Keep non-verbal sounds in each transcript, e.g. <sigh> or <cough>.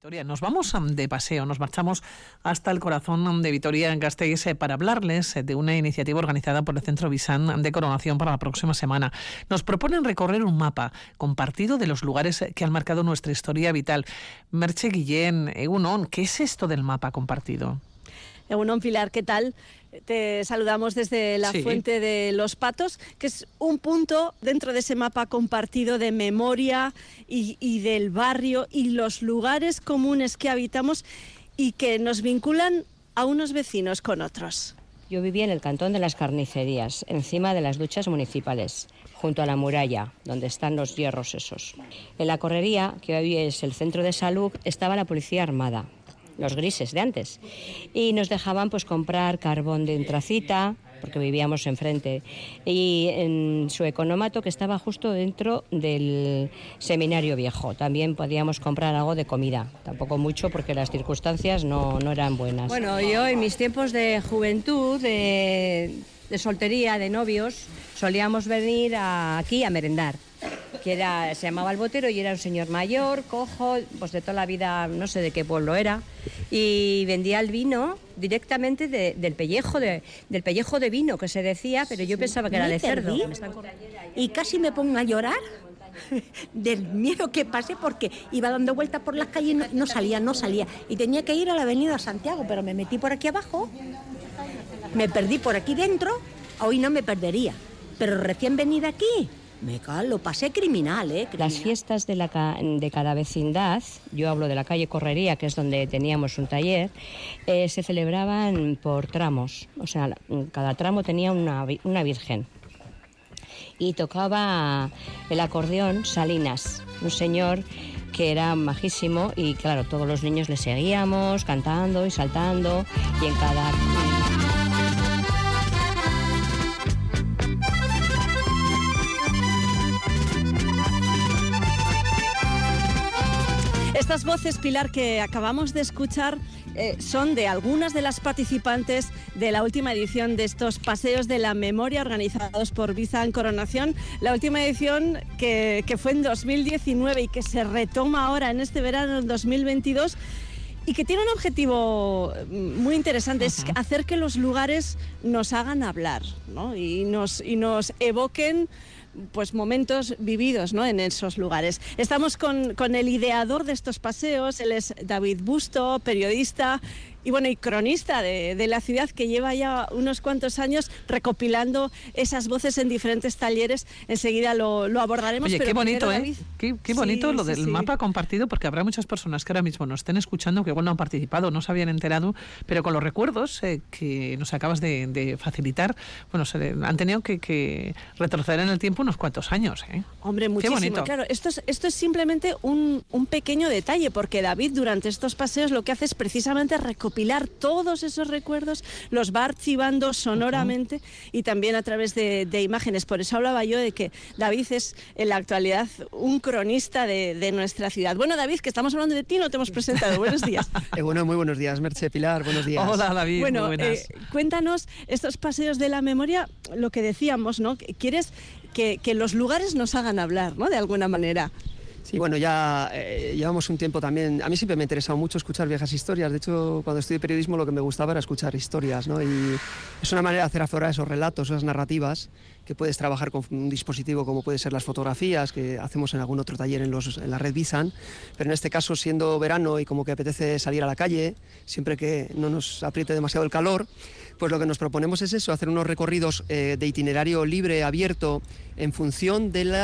Nos vamos de paseo, nos marchamos hasta el corazón de Vitoria en Gasteiz eh, para hablarles eh, de una iniciativa organizada por el Centro Visan de Coronación para la próxima semana. Nos proponen recorrer un mapa compartido de los lugares que han marcado nuestra historia vital. Merche Guillén, Egunon, ¿qué es esto del mapa compartido? Egunon Pilar, ¿qué tal? Te saludamos desde la Fuente de los Patos, que es un punto dentro de ese mapa compartido de memoria y, del barrio y los lugares comunes que habitamos y que nos vinculan a unos vecinos con otros. Yo vivía en el cantón de las carnicerías, encima de las duchas municipales, junto a la muralla, donde están los hierros esos. En la correría, que hoy es el centro de salud, estaba la policía armada, los grises de antes. Y nos dejaban pues comprar carbón de entracita, porque vivíamos enfrente, y en su economato que estaba justo dentro del seminario viejo. También podíamos comprar algo de comida, tampoco mucho porque las circunstancias no, no eran buenas. Bueno, yo en mis tiempos de juventud, de, de soltería, de novios, solíamos venir aquí a merendar que era, se llamaba el botero y era un señor mayor, cojo, pues de toda la vida, no sé de qué pueblo era, y vendía el vino directamente del pellejo de, del pellejo de vino que se decía, pero yo pensaba que era de cerdo. Y casi me pongo a llorar <laughs> del miedo que pasé porque iba dando vueltas por las calles y no, salía, no salía. Y tenía que ir a la avenida Santiago, pero me metí por aquí abajo, me perdí por aquí dentro, hoy no me perdería. Pero recién venida aquí, me lo pasé criminal, ¿eh? Las fiestas de, la, de cada vecindad, yo hablo de la calle Correría, que es donde teníamos un taller, eh, se celebraban por tramos. O sea, cada tramo tenía una, una virgen. Y tocaba el acordeón Salinas, un señor que era majísimo y claro, todos los niños le seguíamos cantando y saltando y en cada Estas voces, Pilar, que acabamos de escuchar eh, son de algunas de las participantes de la última edición de estos paseos de la memoria organizados por Visa en Coronación. La última edición que, fue en 2019 y que se retoma ahora en este verano en 2022 y que tiene un objetivo mm, muy interesante, es hacer que los lugares nos hagan hablar y, nos, y nos evoquen pues momentos vividos ¿no? en esos lugares. Estamos con, con el ideador de estos paseos, él es David Busto, periodista y bueno, y cronista de, de, la ciudad que lleva ya unos cuantos años recopilando esas voces en diferentes talleres. Enseguida lo, lo abordaremos. Oye, qué bonito, ¿eh? Qué, qué bonito lo del mapa compartido, porque habrá muchas personas que ahora mismo nos estén escuchando que igual no han participado, no se habían enterado, pero con los recuerdos eh, que nos acabas de, de facilitar, bueno, se, han tenido que, que, retroceder en el tiempo unos cuantos años. ¿eh? Hombre, muchísimo. Claro, esto es, esto es simplemente un, un pequeño detalle, porque David durante estos paseos lo que hace es precisamente recopilar recopilar todos esos recuerdos, los va archivando sonoramente y también a través de, imágenes. Por eso hablaba yo de que David es en la actualidad un cronista de, nuestra ciudad. Bueno, David, que estamos hablando de ti, no te hemos presentado. Buenos días. <laughs> Eh, bueno, muy buenos días, Merche Pilar, buenos días. Hola, David. Bueno, eh, cuéntanos estos paseos de la memoria, lo que decíamos, ¿no? ¿Quieres que, que los lugares nos hagan hablar, ¿no? De alguna manera. Sí, bueno, ya eh, llevamos un tiempo también. A mí siempre me ha interesado mucho escuchar viejas historias. De hecho, cuando estudié periodismo lo que me gustaba era escuchar historias, ¿no? Y es una manera de hacer aflorar esos relatos, esas narrativas, que puedes trabajar con un dispositivo como puede ser las fotografías, que hacemos en algún otro taller en, la red Visan. Pero en este caso, siendo verano y como que apetece salir a la calle, siempre que no nos apriete demasiado el calor, pues lo que nos proponemos es eso, hacer unos recorridos eh, de itinerario libre, abierto, en función del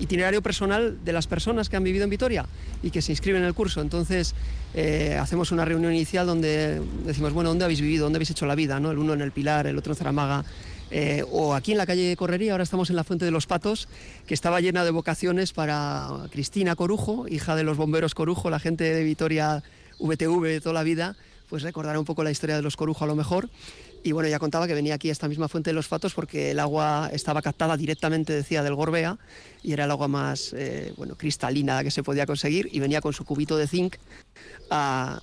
itinerario personal de las personas que han vivido en Vitoria y que se inscriben en el curso. Entonces, eh, hacemos una reunión inicial donde decimos, bueno, ¿dónde habéis vivido? ¿Dónde habéis hecho la vida? ¿no? El uno en el Pilar, el otro en Zaramaga. Eh, o aquí en la calle Correría, ahora estamos en la Fuente de los Patos, que estaba llena de vocaciones para Cristina Corujo, hija de los bomberos Corujo, la gente de Vitoria VTV de toda la vida, pues recordará un poco la historia de los Corujo a lo mejor. Y bueno, ya contaba que venía aquí a esta misma fuente de los Fatos porque el agua estaba captada directamente, decía, del Gorbea y era el agua más eh, bueno, cristalina que se podía conseguir y venía con su cubito de zinc a,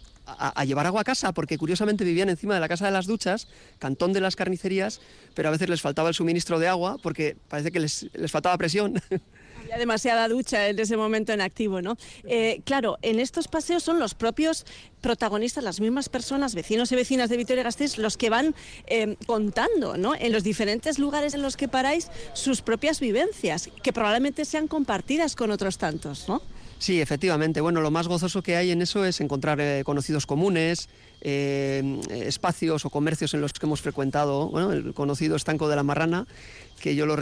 llevar agua a casa porque curiosamente vivían encima de la casa de las duchas, cantón de las carnicerías, pero a veces les faltaba el suministro de agua porque parece que les, les faltaba presión. <laughs> demasiada ducha en ese momento en activo, ¿no? Eh, claro, en estos paseos son los propios protagonistas, las mismas personas, vecinos y vecinas de Vitoria-Gasteiz, los que van eh, contando, ¿no? En los diferentes lugares en los que paráis sus propias vivencias, que probablemente sean compartidas con otros tantos, ¿no? Sí, efectivamente. Bueno, lo más gozoso que hay en eso es encontrar eh, conocidos comunes, eh, espacios o comercios en los que hemos frecuentado. Bueno, el conocido estanco de la Marrana, que yo lo,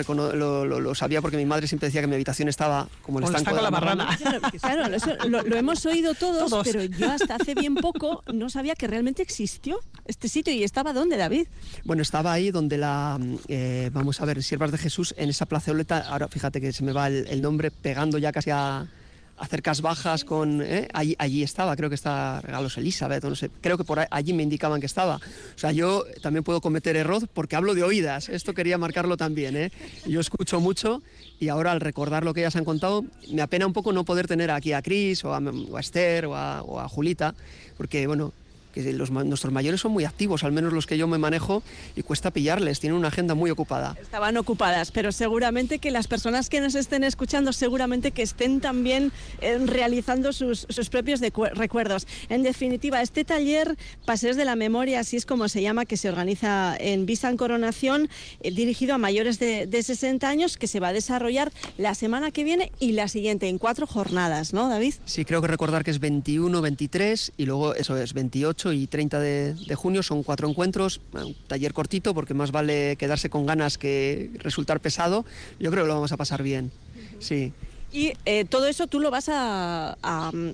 lo, sabía porque mi madre siempre decía que mi habitación estaba como el estanco, de la, Marrana. Claro, eso lo, hemos oído todos, pero yo hasta hace bien poco no sabía que realmente existió este sitio. ¿Y estaba dónde, David? Bueno, estaba ahí donde la, eh, vamos a ver, Siervas de Jesús, en esa placeoleta, ahora fíjate que se me va el nombre pegando ya casi a hacer bajas con... ¿eh? Allí, allí, estaba, creo que está Regalos Elizabeth, no sé, creo que por allí me indicaban que estaba. O sea, yo también puedo cometer error porque hablo de oídas, esto quería marcarlo también. ¿eh? Yo escucho mucho y ahora al recordar lo que ellas han contado, me apena un poco no poder tener aquí a Cris o a, Esther o a, o a Julita, porque bueno, que los, nuestros mayores son muy activos, al menos los que yo me manejo, y cuesta pillarles, tienen una agenda muy ocupada. Estaban ocupadas, pero seguramente que las personas que nos estén escuchando, seguramente que estén también eh, realizando sus, propios recuerdos. En definitiva, este taller, Paseos de la Memoria, así es como se llama, que se organiza en Visa en Coronación, eh, dirigido a mayores de, de 60 años, que se va a desarrollar la semana que viene y la siguiente, en cuatro jornadas, ¿no, David? Sí, creo que recordar que es 21, 23 y luego eso es 28 y 30 de, junio. Son cuatro encuentros, un taller cortito porque más vale quedarse con ganas que resultar pesado. Yo creo que lo vamos a pasar bien. Sí. Y eh, todo eso tú lo vas a,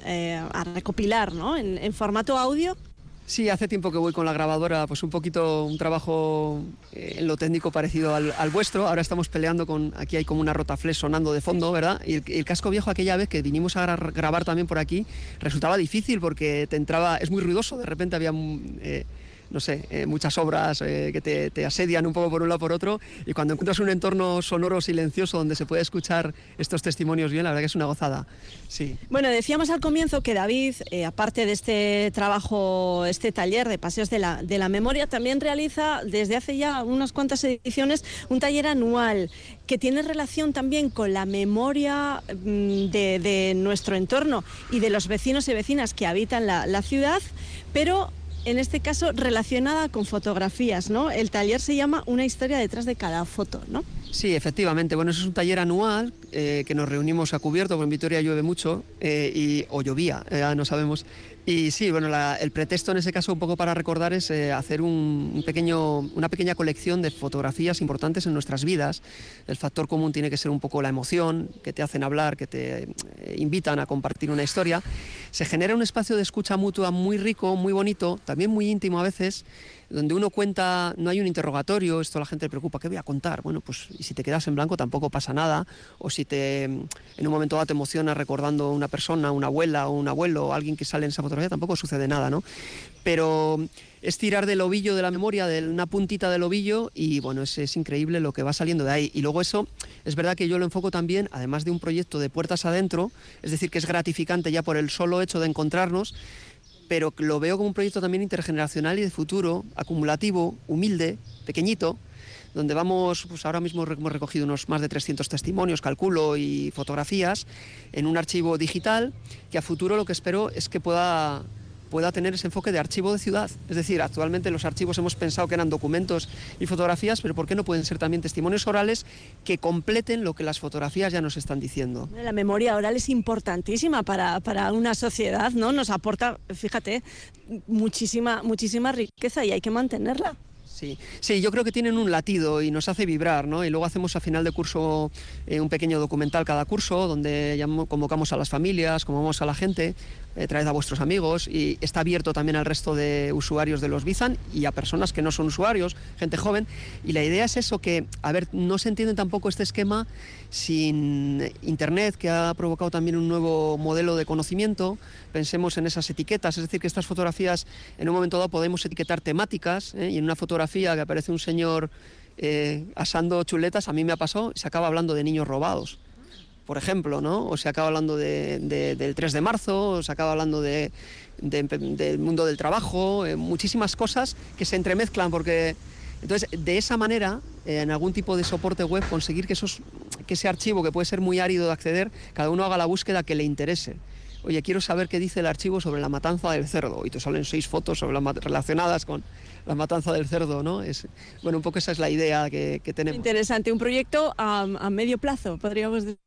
eh, recopilar ¿no? en, formato audio. Sí, hace tiempo que voy con la grabadora, pues un poquito un trabajo eh, en lo técnico parecido al, vuestro. Ahora estamos peleando con, aquí hay como una rotaflex sonando de fondo, ¿verdad? Y el, casco viejo aquella vez que vinimos a grabar también por aquí resultaba difícil porque te entraba, es muy ruidoso, de repente había... Eh, no sé, eh, muchas obras eh, que te, asedian un poco por un lado por otro y cuando encuentras un entorno sonoro silencioso donde se puede escuchar estos testimonios bien, la verdad que es una gozada. Sí. Bueno, decíamos al comienzo que David, eh, aparte de este trabajo, este taller de paseos de la, de la memoria, también realiza desde hace ya unas cuantas ediciones un taller anual que tiene relación también con la memoria mm, de, nuestro entorno y de los vecinos y vecinas que habitan la, la ciudad, pero en este caso relacionada con fotografías, ¿no? El taller se llama Una historia detrás de cada foto, ¿no? Sí, efectivamente. Bueno, eso es un taller anual eh, que nos reunimos a cubierto, porque en Vitoria llueve mucho, eh, y, o llovía, ya no sabemos. Y sí, bueno, el pretexto en ese caso un poco para recordar es eh, hacer un, pequeño, una pequeña colección de fotografías importantes en nuestras vidas. El factor común tiene que ser un poco la emoción, que te hacen hablar, que te invitan a compartir una historia. Se genera un espacio de escucha mutua muy rico, muy bonito, también muy íntimo a veces, donde uno cuenta, no hay un interrogatorio, esto la gente le preocupa, ¿qué voy a contar? Bueno, pues y si te quedas en blanco tampoco pasa nada, o si te en un momento dado te emociona recordando una persona, una abuela o un abuelo o alguien que sale en esa fotografía, tampoco sucede nada, ¿no? Pero es tirar del ovillo de la memoria, de una puntita del ovillo y bueno, es, es increíble lo que va saliendo de ahí. Y luego eso, es verdad que yo lo enfoco también, además de un proyecto de puertas adentro, es decir, que es gratificante ya por el solo hecho de encontrarnos, pero lo veo como un proyecto también intergeneracional y de futuro, acumulativo, humilde, pequeñito, donde vamos, pues ahora mismo hemos recogido unos más de 300 testimonios, calculo, y fotografías en un archivo digital, que a futuro lo que espero es que pueda pueda tener ese enfoque de archivo de ciudad. Es decir, actualmente los archivos hemos pensado que eran documentos y fotografías, pero ¿por qué no pueden ser también testimonios orales que completen lo que las fotografías ya nos están diciendo? La memoria oral es importantísima para, para una sociedad, ¿no? Nos aporta, fíjate, muchísima, muchísima riqueza y hay que mantenerla. Sí, sí, yo creo que tienen un latido y nos hace vibrar, ¿no? Y luego hacemos a final de curso eh, un pequeño documental cada curso donde convocamos a las familias, convocamos a la gente eh, traed a vuestros amigos y está abierto también al resto de usuarios de los Bizan y a personas que no son usuarios, gente joven. Y la idea es eso, que, a ver, no se entiende tampoco este esquema sin Internet, que ha provocado también un nuevo modelo de conocimiento. Pensemos en esas etiquetas, es decir, que estas fotografías en un momento dado podemos etiquetar temáticas ¿eh? y en una fotografía que aparece un señor eh, asando chuletas, a mí me ha pasado, se acaba hablando de niños robados por ejemplo, ¿no? O se acaba hablando del 3 de marzo, o se acaba hablando del mundo del trabajo, eh, muchísimas cosas que se entremezclan porque... Entonces, de esa manera, en algún tipo de soporte web, conseguir que, esos, que ese archivo, que puede ser muy árido de acceder, cada uno haga la búsqueda que le interese oye, quiero saber qué dice el archivo sobre la matanza del cerdo, y te salen seis fotos sobre relacionadas con la matanza del cerdo, ¿no? Es, bueno, un poco esa es la idea que, tenemos. Interesante, un proyecto a, a medio plazo, podríamos decir.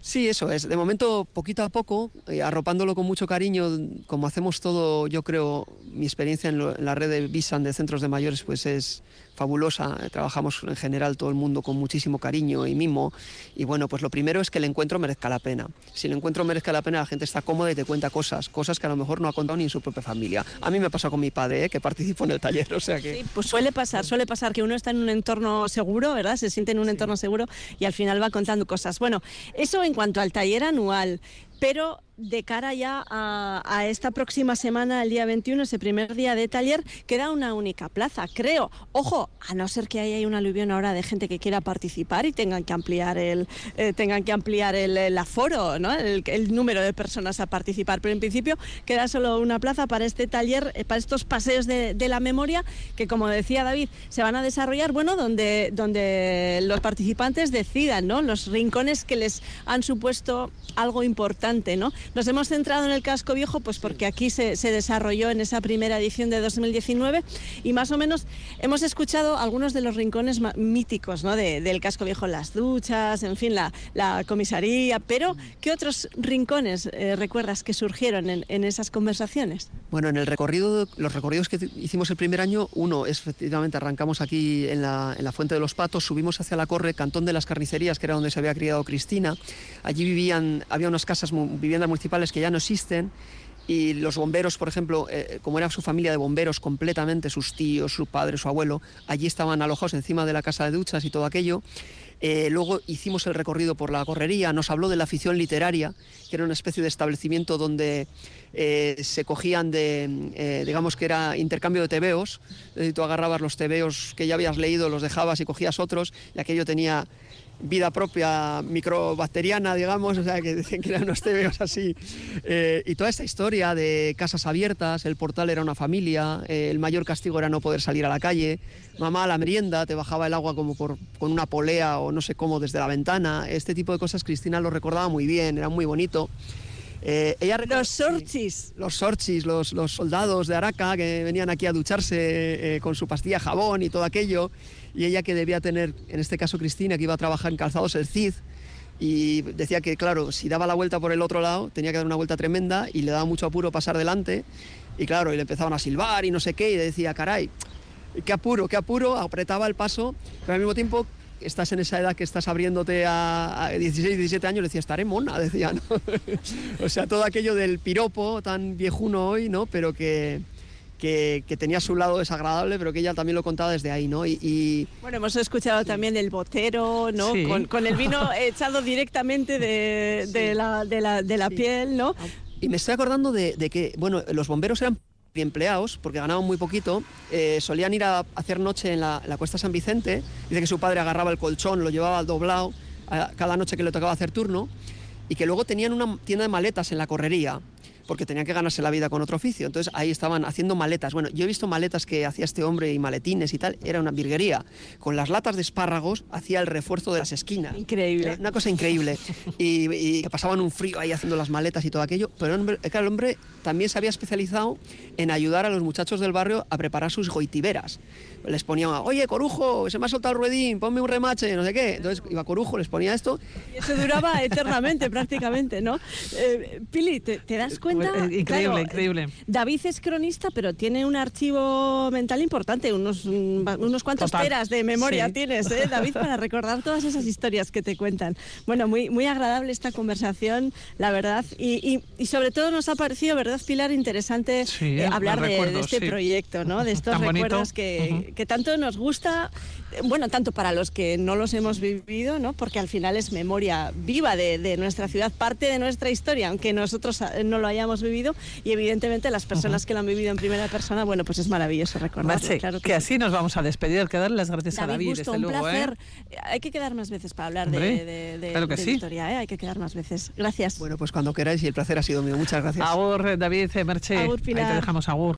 Sí, eso es. De momento, poquito a poco, eh, arropándolo con mucho cariño, como hacemos todo, yo creo, mi experiencia en, en la red de Visan de centros de mayores, pues es, fabulosa, trabajamos en general todo el mundo con muchísimo cariño y mimo y bueno, pues lo primero es que el encuentro merezca la pena. Si el encuentro merezca la pena, la gente está cómoda y te cuenta cosas, cosas que a lo mejor no ha contado ni en su propia familia. A mí me pasa con mi padre, ¿eh? que participo en el taller, o sea que... Sí, pues suele pasar, suele pasar que uno está en un entorno seguro, ¿verdad? Se siente en un entorno seguro y al final va contando cosas. Bueno, eso en cuanto al taller anual, pero de cara ya a, esta próxima semana, el día 21, ese primer día de taller, queda una única plaza, creo. Ojo, a no ser que haya un aluvión ahora de gente que quiera participar y tengan que ampliar el, eh, tengan que ampliar el, aforo, ¿no? El, número de personas a participar. Pero en principio queda solo una plaza para este taller, eh, para estos paseos de, la memoria, que como decía David, se van a desarrollar, bueno, donde, donde los participantes decidan, ¿no? Los rincones que les han supuesto algo importante, ¿no? Nos hemos centrado en el casco viejo pues porque aquí se, desarrolló en esa primera edición de 2019 y más o menos hemos escuchado algunos de los rincones míticos ¿no? del casco viejo, las duchas, en fin, la, la comisaría, pero ¿qué otros rincones eh, recuerdas que surgieron en, esas conversaciones? Bueno, en el recorrido, los recorridos que hicimos el primer año, uno es efectivamente arrancamos aquí en la, en la Fuente de los Patos, subimos hacia la Corre, Cantón de las Carnicerías, que era donde se había criado Cristina. Allí vivían, había unas casas, viviendas municipales que ya no existen y los bomberos, por ejemplo, eh, como era su familia de bomberos completamente, sus tíos, su padre, su abuelo, allí estaban alojados encima de la casa de duchas y todo aquello. Eh, luego hicimos el recorrido por la correría, nos habló de la afición literaria, que era una especie de establecimiento donde eh, se cogían de, digamos que era intercambio de tebeos, decir, tú agarrabas los tebeos que ya habías leído, los dejabas y cogías otros, y aquello tenía vida propia microbacteriana, digamos, o sea, que dicen que eran unos tebeos así. Eh, y toda esta historia de casas abiertas, el portal era una familia, eh, el mayor castigo era no poder salir a la calle, mamá a la merienda, te bajaba el agua como por, con una polea o no sé cómo desde la ventana, este tipo de cosas Cristina lo recordaba muy bien, era muy bonito. Eh, ella los sorchis. Los sorchis, los, los, soldados de Araca que venían aquí a ducharse con su pastilla jabón y todo aquello. Y ella que debía tener, en este caso Cristina, que iba a trabajar en calzados el CID, y decía que, claro, si daba la vuelta por el otro lado, tenía que dar una vuelta tremenda y le daba mucho apuro pasar delante, y claro, y le empezaban a silbar y no sé qué, y decía, caray, qué apuro, qué apuro, apretaba el paso, pero al mismo tiempo estás en esa edad que estás abriéndote a, 16, 17 años, decía, estaré mona, <laughs> decía, ¿no? o sea, todo aquello del piropo tan viejuno hoy, ¿no? Pero que, que, tenía su lado desagradable, pero que ella también lo contaba desde ahí, ¿no? Y, Bueno, hemos escuchado también del botero, ¿no? Con, el vino <laughs> echado directamente de, la, de la, piel, ¿no? Y me estoy acordando de, que, bueno, los bomberos eran empleados, porque ganaban muy poquito, eh, solían ir a hacer noche en la, la, Cuesta San Vicente, dice que su padre agarraba el colchón, lo llevaba doblado cada noche que le tocaba hacer turno, y que luego tenían una tienda de maletas en la correría porque tenían que ganarse la vida con otro oficio. Entonces ahí estaban haciendo maletas. Bueno, yo he visto maletas que hacía este hombre y maletines y tal, era una virguería. Con las latas de espárragos hacía el refuerzo de las esquinas. Increíble. una cosa increíble. y, que pasaban un frío ahí haciendo las maletas y todo aquello. Pero el hombre también se había especializado en ayudar a los muchachos del barrio a preparar sus goitiberas. Les ponía, oye, Corujo, se me ha soltado el ruedín, ponme un remache, no sé qué. Entonces iba Corujo, les ponía esto. Y eso duraba eternamente prácticamente, ¿no? Eh, Pili, ¿te das cuenta? Eh, increíble, increíble. David es cronista, pero tiene un archivo mental importante, unos, unos cuantos teras de memoria tienes, ¿eh, <laughs> David, para recordar todas esas historias que te cuentan. Bueno, muy, muy agradable esta conversación, la verdad, y, y, sobre todo nos ha parecido, ¿verdad, Pilar? Interesante eh, hablar de, este proyecto, ¿no? De estos recuerdos que, que tanto nos gusta bueno, tanto para los que no los hemos vivido, ¿no? porque al final es memoria viva de, nuestra ciudad, parte de nuestra historia, aunque nosotros no lo hayamos vivido, y evidentemente las personas que lo han vivido en primera persona, bueno, pues es maravilloso recordarlo. claro que, así nos vamos a despedir, que darle las gracias a David. Gusto, un ¿eh? placer. Hay que quedar más veces para hablar de, de, historia, ¿eh? hay que quedar más veces. Gracias. Bueno, pues cuando queráis y el placer ha sido mío. Muchas gracias. Agur, David Merche. Agur, Pilar. Ahí te dejamos, Agur.